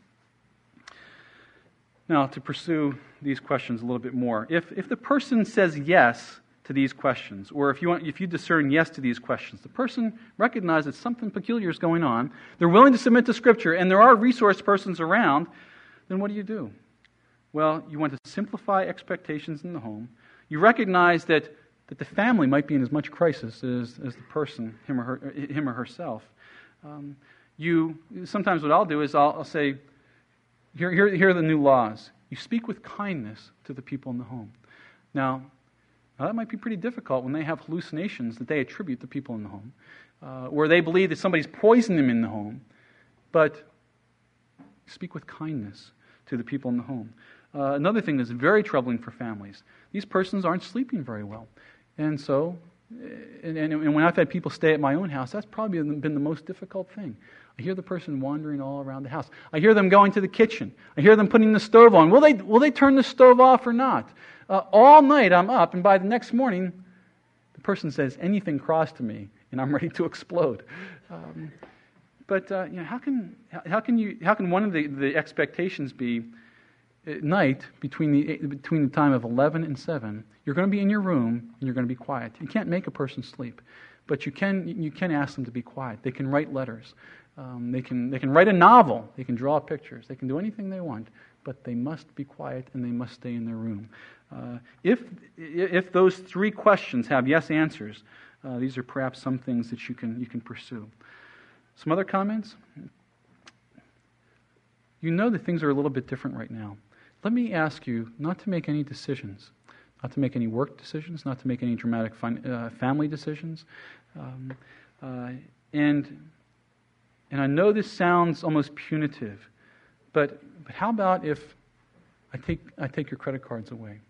Now, to pursue these questions a little bit more, if, if the person says yes to these questions, or if you, want, if you discern yes to these questions, the person recognizes something peculiar is going on, they're willing to submit to Scripture, and there are resource persons around, then what do you do? Well, you want to simplify expectations in the home. You recognize that, that the family might be in as much crisis as, as the person, him or, her, him or herself. Um, you, sometimes what I'll do is I'll, I'll say, here, here, here are the new laws. You speak with kindness to the people in the home. Now, now, that might be pretty difficult when they have hallucinations that they attribute to people in the home, uh, they believe that somebody's poisoned them in the home. But speak with kindness to the people in the home. Uh, another thing that's very troubling for families these persons aren't sleeping very well. And so, and, and, when I've had people stay at my own house, that's probably been the most difficult thing. I hear the person wandering all around the house. I hear them going to the kitchen. I hear them putting the stove on. Will they, will they turn the stove off or not? Uh, all night I'm up, and by the next morning, the person says, anything crossed to me, and I'm ready to explode. Um, but uh, you know, how, can, how, can you, how can one of the, the expectations be at night between the, between the time of 11 and 7, you're going to be in your room and you're going to be quiet. You can't make a person sleep, but you can, you can ask them to be quiet. They can write letters. Um, they, can, they can write a novel. They can draw pictures. They can do anything they want, but they must be quiet and they must stay in their room. Uh, if, if those three questions have yes answers, uh, these are perhaps some things that you can, you can pursue. Some other comments? You know that things are a little bit different right now. Let me ask you not to make any decisions, not to make any work decisions, not to make any dramatic fun, uh, family decisions. Um, uh, and and I know this sounds almost punitive, but, but how about if I take, I take your credit cards away?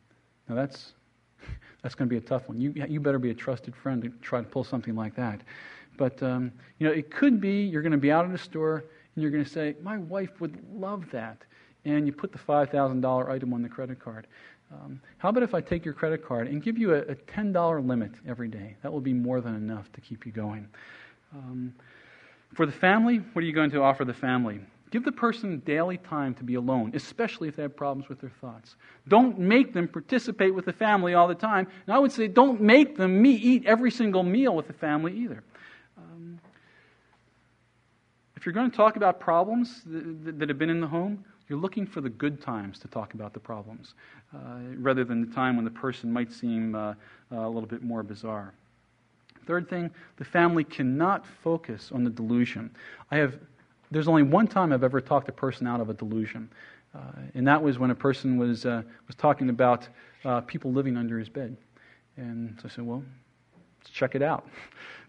Now, that's, that's going to be a tough one. You, you better be a trusted friend to try to pull something like that. But, um, you know, it could be you're going to be out at a store and you're going to say, My wife would love that. And you put the $5,000 item on the credit card. Um, how about if I take your credit card and give you a, a, $10 limit every day? That will be more than enough to keep you going. Um, for the family, what are you going to offer the family? Give the person daily time to be alone, especially if they have problems with their thoughts. Don't make them participate with the family all the time. And I would say don't make them me eat every single meal with the family either. Um, if you're going to talk about problems that, that, have been in the home, you're looking for the good times to talk about the problems, uh, rather than the time when the person might seem uh, a little bit more bizarre. Third thing, the family cannot focus on the delusion. I have, there's only one time I've ever talked a person out of a delusion, uh, and that was when a person was, uh, was talking about uh, people living under his bed. And so I said, well, let's check it out.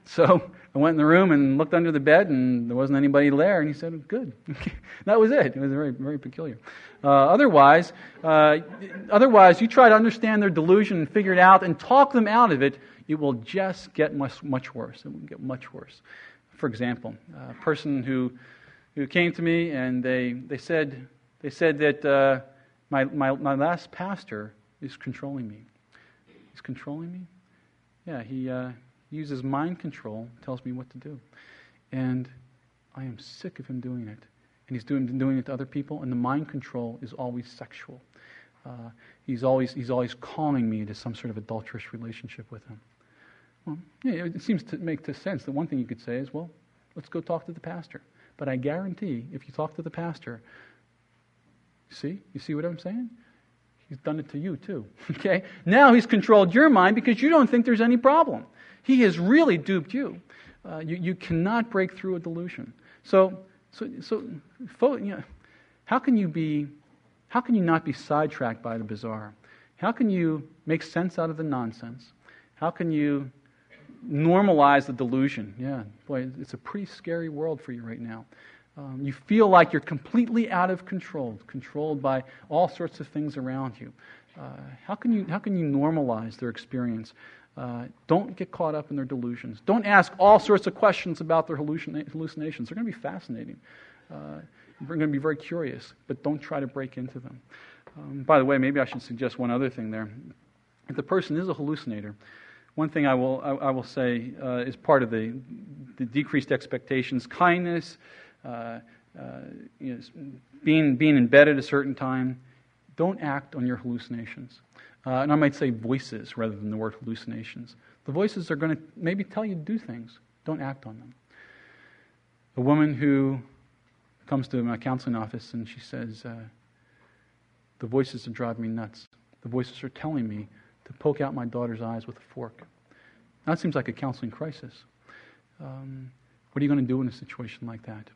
So I went in the room and looked under the bed, and there wasn't anybody there. And he said, "Good." that was it. It was very, very peculiar. Uh, otherwise, uh, otherwise, you try to understand their delusion and figure it out, and talk them out of it it will just get much, much worse. It will get much worse. For example, a person who, who came to me and they, they, said, they said that uh, my, my, my last pastor is controlling me. He's controlling me? Yeah, he uh, uses mind control, tells me what to do. And I am sick of him doing it. And he's doing, doing it to other people, and the mind control is always sexual. Uh, he's, always, he's always calling me into some sort of adulterous relationship with him. Well, yeah, it seems to make sense that one thing you could say is, well, let's go talk to the pastor. But I guarantee if you talk to the pastor, see, you see what I'm saying? He's done it to you too. Okay? Now he's controlled your mind because you don't think there's any problem. He has really duped you. Uh, you, you cannot break through a delusion. So so, so you know, how can you be, how can you not be sidetracked by the bizarre? How can you make sense out of the nonsense? How can you normalize the delusion? Yeah, boy, it's a pretty scary world for you right now. Um, you feel like you're completely out of control, controlled by all sorts of things around you. Uh, how, can you how can you normalize their experience? Uh, don't get caught up in their delusions. Don't ask all sorts of questions about their hallucinations. They're going to be fascinating. Uh, you're going to be very curious, but don't try to break into them. Um, by the way, maybe I should suggest one other thing there. If the person is a hallucinator, one thing I will, I, I will say uh, is part of the, the decreased expectations kindness, uh, uh, you know, being, being in bed at a certain time. Don't act on your hallucinations. Uh, and I might say voices rather than the word hallucinations. The voices are going to maybe tell you to do things. Don't act on them. A woman who comes to my counseling office and she says, uh, The voices are driving me nuts. The voices are telling me to poke out my daughter's eyes with a fork. That seems like a counseling crisis. Um, what are you going to do in a situation like that?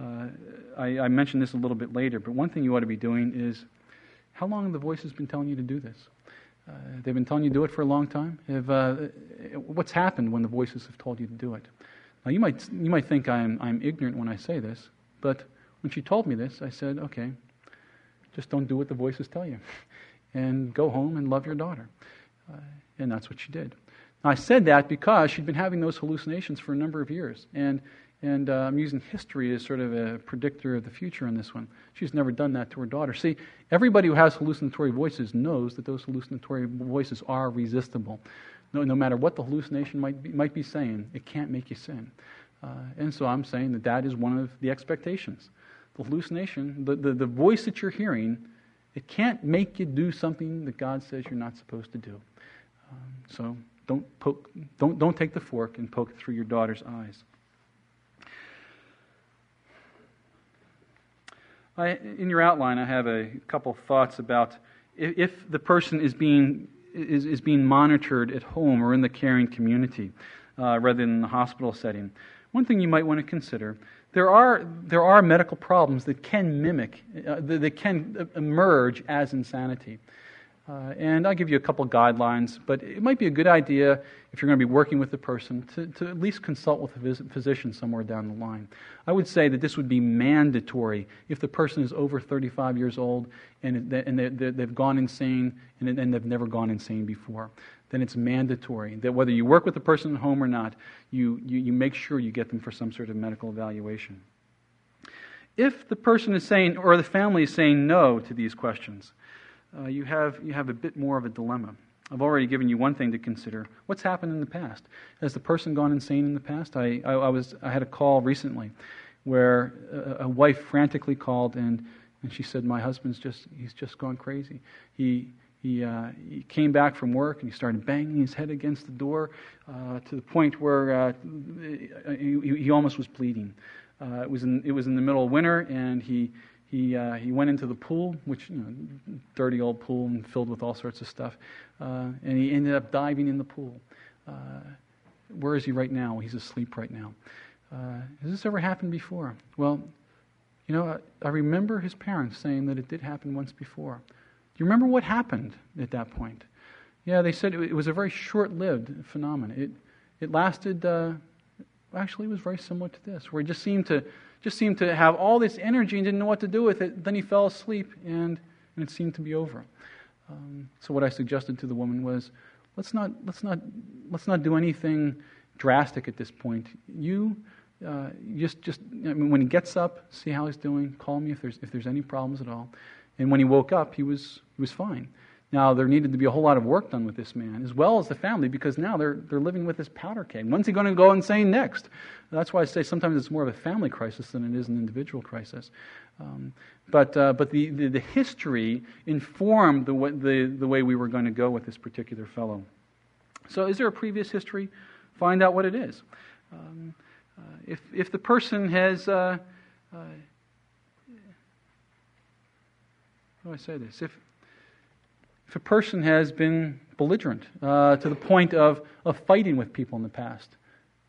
Uh, I, I mentioned this a little bit later, but one thing you ought to be doing is how long have the voices been telling you to do this? Uh, they've been telling you to do it for a long time. Have, uh, what's happened when the voices have told you to do it? Now, you might, you might think I'm, I'm ignorant when I say this, but when she told me this, I said, okay, just don't do what the voices tell you. and go home and love your daughter. Uh, and that's what she did. I said that because she'd been having those hallucinations for a number of years. And, and uh, I'm using history as sort of a predictor of the future in this one. She's never done that to her daughter. See, everybody who has hallucinatory voices knows that those hallucinatory voices are resistible. No, no matter what the hallucination might be, might be saying, it can't make you sin. Uh, and so I'm saying that that is one of the expectations. The hallucination, the, the, the voice that you're hearing, it can't make you do something that God says you're not supposed to do. Um, so don't, poke, don't, don't take the fork and poke through your daughter's eyes. I, in your outline, I have a couple thoughts about if, if the person is being, is, is being monitored at home or in the caring community uh, rather than in the hospital setting. One thing you might want to consider there are, there are medical problems that can mimic, uh, that can emerge as insanity. Uh, and I'll give you a couple guidelines, but it might be a good idea if you're going to be working with the person to, to at least consult with a physician somewhere down the line. I would say that this would be mandatory if the person is over 35 years old and, and they, have gone insane and, and they've never gone insane before. Then it's mandatory that whether you work with the person at home or not, you, you, you make sure you get them for some sort of medical evaluation. If the person is saying, or the family is saying no to these questions, uh, you, have, you have a bit more of a dilemma. I've already given you one thing to consider. What's happened in the past? Has the person gone insane in the past? I, I, I was, I had a call recently where a, a, wife frantically called and, and she said, My husband's just, he's just gone crazy. He, he, uh, he came back from work and he started banging his head against the door uh, to the point where uh, he, he, almost was bleeding. Uh, it, was in, it was in the middle of winter and he, he, uh, he went into the pool, which, you know, dirty old pool and filled with all sorts of stuff, uh, and he ended up diving in the pool. Uh, where is he right now? He's asleep right now. Uh, has this ever happened before? Well, you know, I, I remember his parents saying that it did happen once before. Do you remember what happened at that point? Yeah, they said it, was a very short lived phenomenon. It, it lasted, uh, actually, it was very similar to this, where it just seemed to just seemed to have all this energy and didn't know what to do with it. Then he fell asleep and, and it seemed to be over. Um, so what I suggested to the woman was, let's not, let's not, let's not do anything drastic at this point. You uh, just, just I mean, when he gets up, see how he's doing. Call me if there's, if there's any problems at all. And when he woke up, he was, he was fine. Now, there needed to be a whole lot of work done with this man, as well as the family, because now they're, they're living with this powder keg. When's he going to go insane next? That's why I say sometimes it's more of a family crisis than it is an individual crisis. Um, but uh, but the, the, the, history informed the, the, the way we were going to go with this particular fellow. So, is there a previous history? Find out what it is. Um, uh, if, if the person has. Uh, uh how do I say this? If, if a person has been belligerent uh, to the point of, of fighting with people in the past,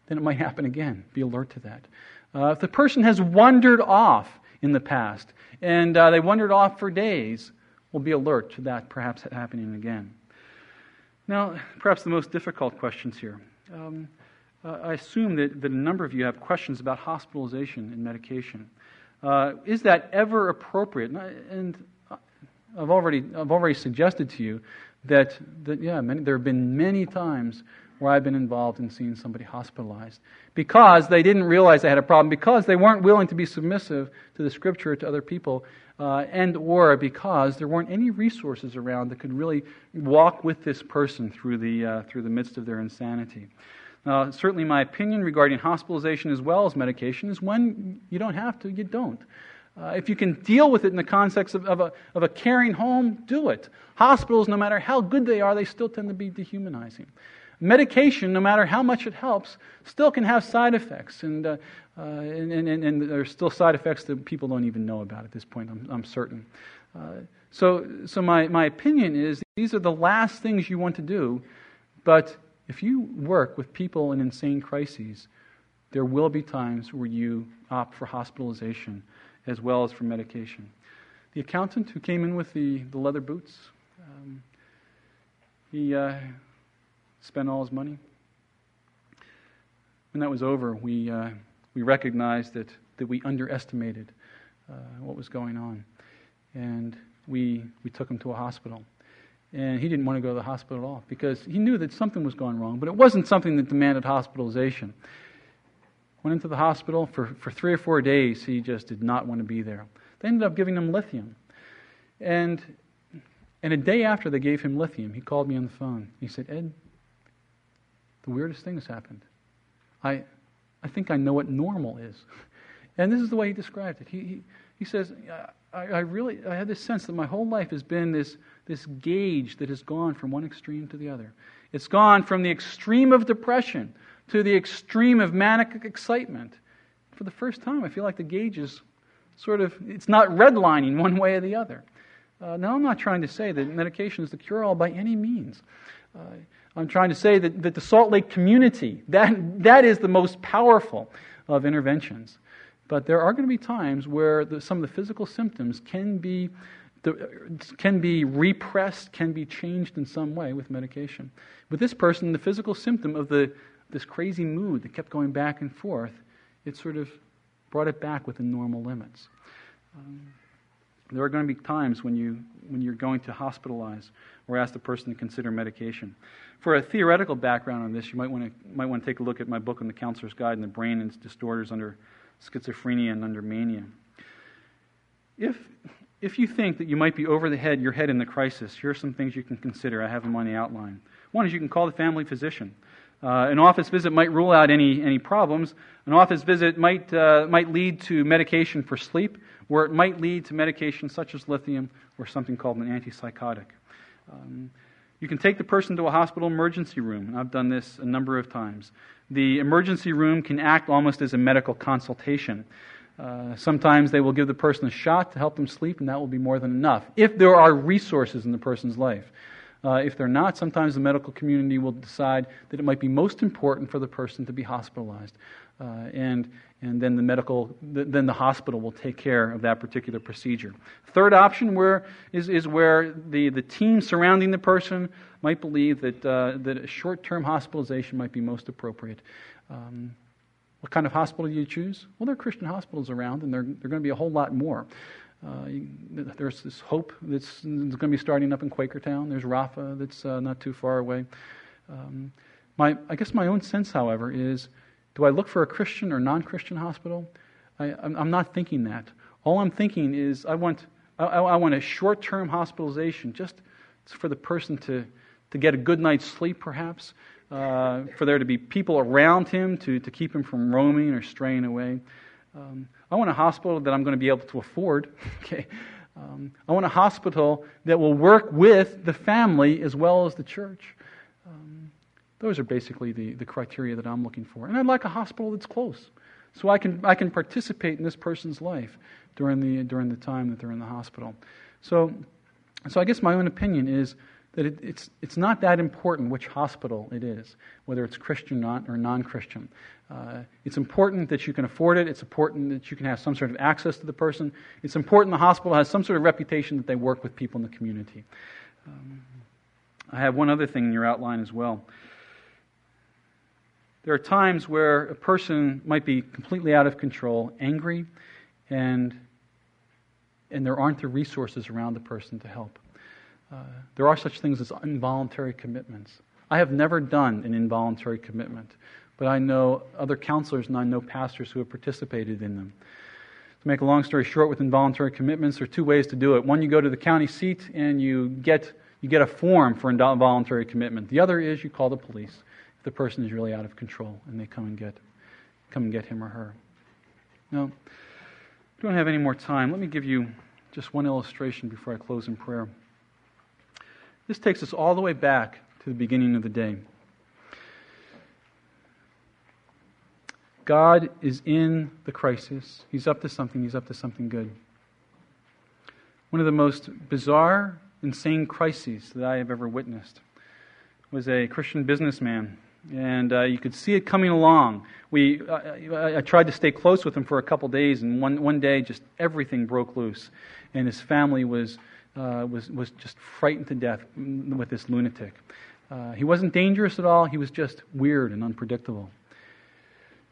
then it might happen again. Be alert to that. Uh, if the person has wandered off in the past and uh, they wandered off for days, we'll be alert to that perhaps happening again. Now, perhaps the most difficult questions here. Um, uh, I assume that, that a number of you have questions about hospitalization and medication. Uh, is that ever appropriate? And, and I've already, I've already suggested to you that, that yeah, many, there have been many times where I've been involved in seeing somebody hospitalized because they didn't realize they had a problem, because they weren't willing to be submissive to the Scripture, to other people, uh, and or because there weren't any resources around that could really walk with this person through the, uh, through the midst of their insanity. Uh, certainly, my opinion regarding hospitalization as well as medication is when you don't have to, you don't. Uh, if you can deal with it in the context of, of, a, of a caring home, do it. Hospitals, no matter how good they are, they still tend to be dehumanizing. Medication, no matter how much it helps, still can have side effects, and, uh, uh, and, and, and, there are still side effects that people don't even know about at this point, I'm, I'm certain. Uh, so so my, my opinion is these are the last things you want to do, but if you work with people in insane crises, there will be times where you opt for hospitalization as well as for medication. The accountant who came in with the, the leather boots, um, he uh, spent all his money. When that was over, we, uh, we recognized that, that we underestimated uh, what was going on. And we, we took him to a hospital. And he didn't want to go to the hospital at all because he knew that something was going wrong, but it wasn't something that demanded hospitalization. Went into the hospital for, for three or four days. He just did not want to be there. They ended up giving him lithium. And, and a day after they gave him lithium, he called me on the phone. He said, Ed, the weirdest thing has happened. I, I think I know what normal is. And this is the way he described it. He, he, he says, I, I really I have this sense that my whole life has been this, this gauge that has gone from one extreme to the other. It's gone from the extreme of depression to the extreme of manic excitement. For the first time, I feel like the gauge is sort of, it's not redlining one way or the other. Uh, now, I'm not trying to say that medication is the cure all by any means. Uh, I'm trying to say that, that the Salt Lake community, that, that is the most powerful of interventions. But there are going to be times where the, some of the physical symptoms can be, can be repressed, can be changed in some way with medication. With this person, the physical symptom of the this crazy mood that kept going back and forth, it sort of brought it back within normal limits. Um, there are going to be times when, you, when you're going to hospitalize or ask the person to consider medication. For a theoretical background on this, you might want to, might want to take a look at my book on the Counselor's Guide and the Brain and its Disorders under Schizophrenia and under Mania. If, if you think that you might be over the head, your head in the crisis, here are some things you can consider. I have them on the outline. One is you can call the family physician. Uh, an office visit might rule out any, any problems. An office visit might, uh, might lead to medication for sleep, or it might lead to medication such as lithium or something called an antipsychotic. Um, you can take the person to a hospital emergency room, and I've done this a number of times. The emergency room can act almost as a medical consultation. Uh, sometimes they will give the person a shot to help them sleep, and that will be more than enough if there are resources in the person's life. Uh, if they're not, sometimes the medical community will decide that it might be most important for the person to be hospitalized. Uh, and, and then the medical, then the hospital will take care of that particular procedure. Third option where, is, is where the, the team surrounding the person might believe that, uh, that a short term hospitalization might be most appropriate. Um, what kind of hospital do you choose? Well, there are Christian hospitals around, and there, there are going to be a whole lot more. Uh, there's this hope that's going to be starting up in Quakertown. There's Rapha that's uh, not too far away. Um, my, I guess my own sense, however, is do I look for a Christian or non Christian hospital? I, am not thinking that. All I'm thinking is I want, I, I want a short term hospitalization just for the person to, to get a good night's sleep, perhaps, uh, for there to be people around him to, to keep him from roaming or straying away. Um, I want a hospital that I'm going to be able to afford. Okay. Um, I want a hospital that will work with the family as well as the church. Um, those are basically the, the criteria that I'm looking for. And I'd like a hospital that's close. So I can, I can participate in this person's life during the, during the time that they're in the hospital. So, so I guess my own opinion is that it, it's, it's not that important which hospital it is, whether it's Christian or non Christian. Uh, it's important that you can afford it. It's important that you can have some sort of access to the person. It's important the hospital has some sort of reputation that they work with people in the community. Um, I have one other thing in your outline as well. There are times where a person might be completely out of control, angry, and, and there aren't the resources around the person to help. Uh, there are such things as involuntary commitments. I have never done an involuntary commitment, but I know other counselors and I know pastors who have participated in them. To make a long story short, with involuntary commitments, there are two ways to do it. One, you go to the county seat and you get, you get a form for involuntary commitment. The other is you call the police if the person is really out of control and they come and get, come and get him or her. Now, we don't have any more time. Let me give you just one illustration before I close in prayer. This takes us all the way back to the beginning of the day. God is in the crisis. He's up to something. He's up to something good. One of the most bizarre, insane crises that I have ever witnessed was a Christian businessman. And uh, you could see it coming along. We, I, I tried to stay close with him for a couple days, and one, one day, just everything broke loose. And his family was uh, was, was just frightened to death with this lunatic. Uh, he wasn't dangerous at all, he was just weird and unpredictable.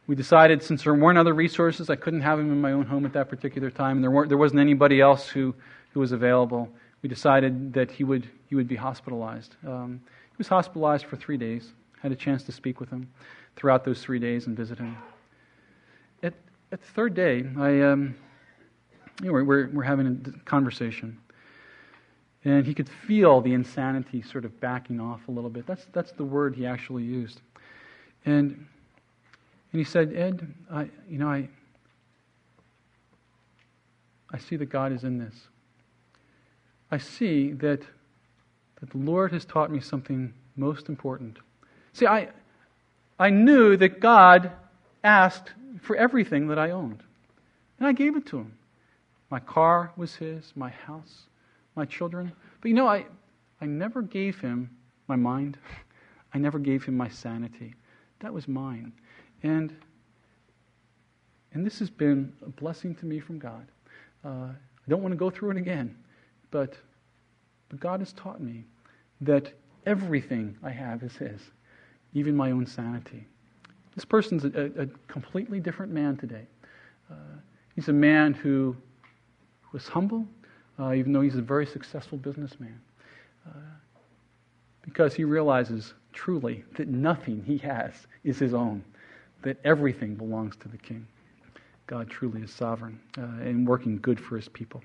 We decided since there weren't other resources, I couldn't have him in my own home at that particular time, and there, weren't, there wasn't anybody else who, who was available. We decided that he would, he would be hospitalized. Um, he was hospitalized for three days. Had a chance to speak with him throughout those three days and visit him. At, at the third day, I, um, you know, we're, we're having a conversation. And he could feel the insanity sort of backing off a little bit. That's, that's the word he actually used. And, and he said, Ed, I, you know, I, I see that God is in this. I see that, that the Lord has taught me something most important. See, I, I knew that God asked for everything that I owned, and I gave it to him. My car was his, my house my children. But you know, I, I never gave him my mind. I never gave him my sanity. That was mine. And, and this has been a blessing to me from God. Uh, I don't want to go through it again, but, but God has taught me that everything I have is His, even my own sanity. This person's a, a, completely different man today. Uh, he's a man who was humble, uh, even though he's a very successful businessman. Uh, because he realizes truly that nothing he has is his own, that everything belongs to the king. God truly is sovereign uh, and working good for his people.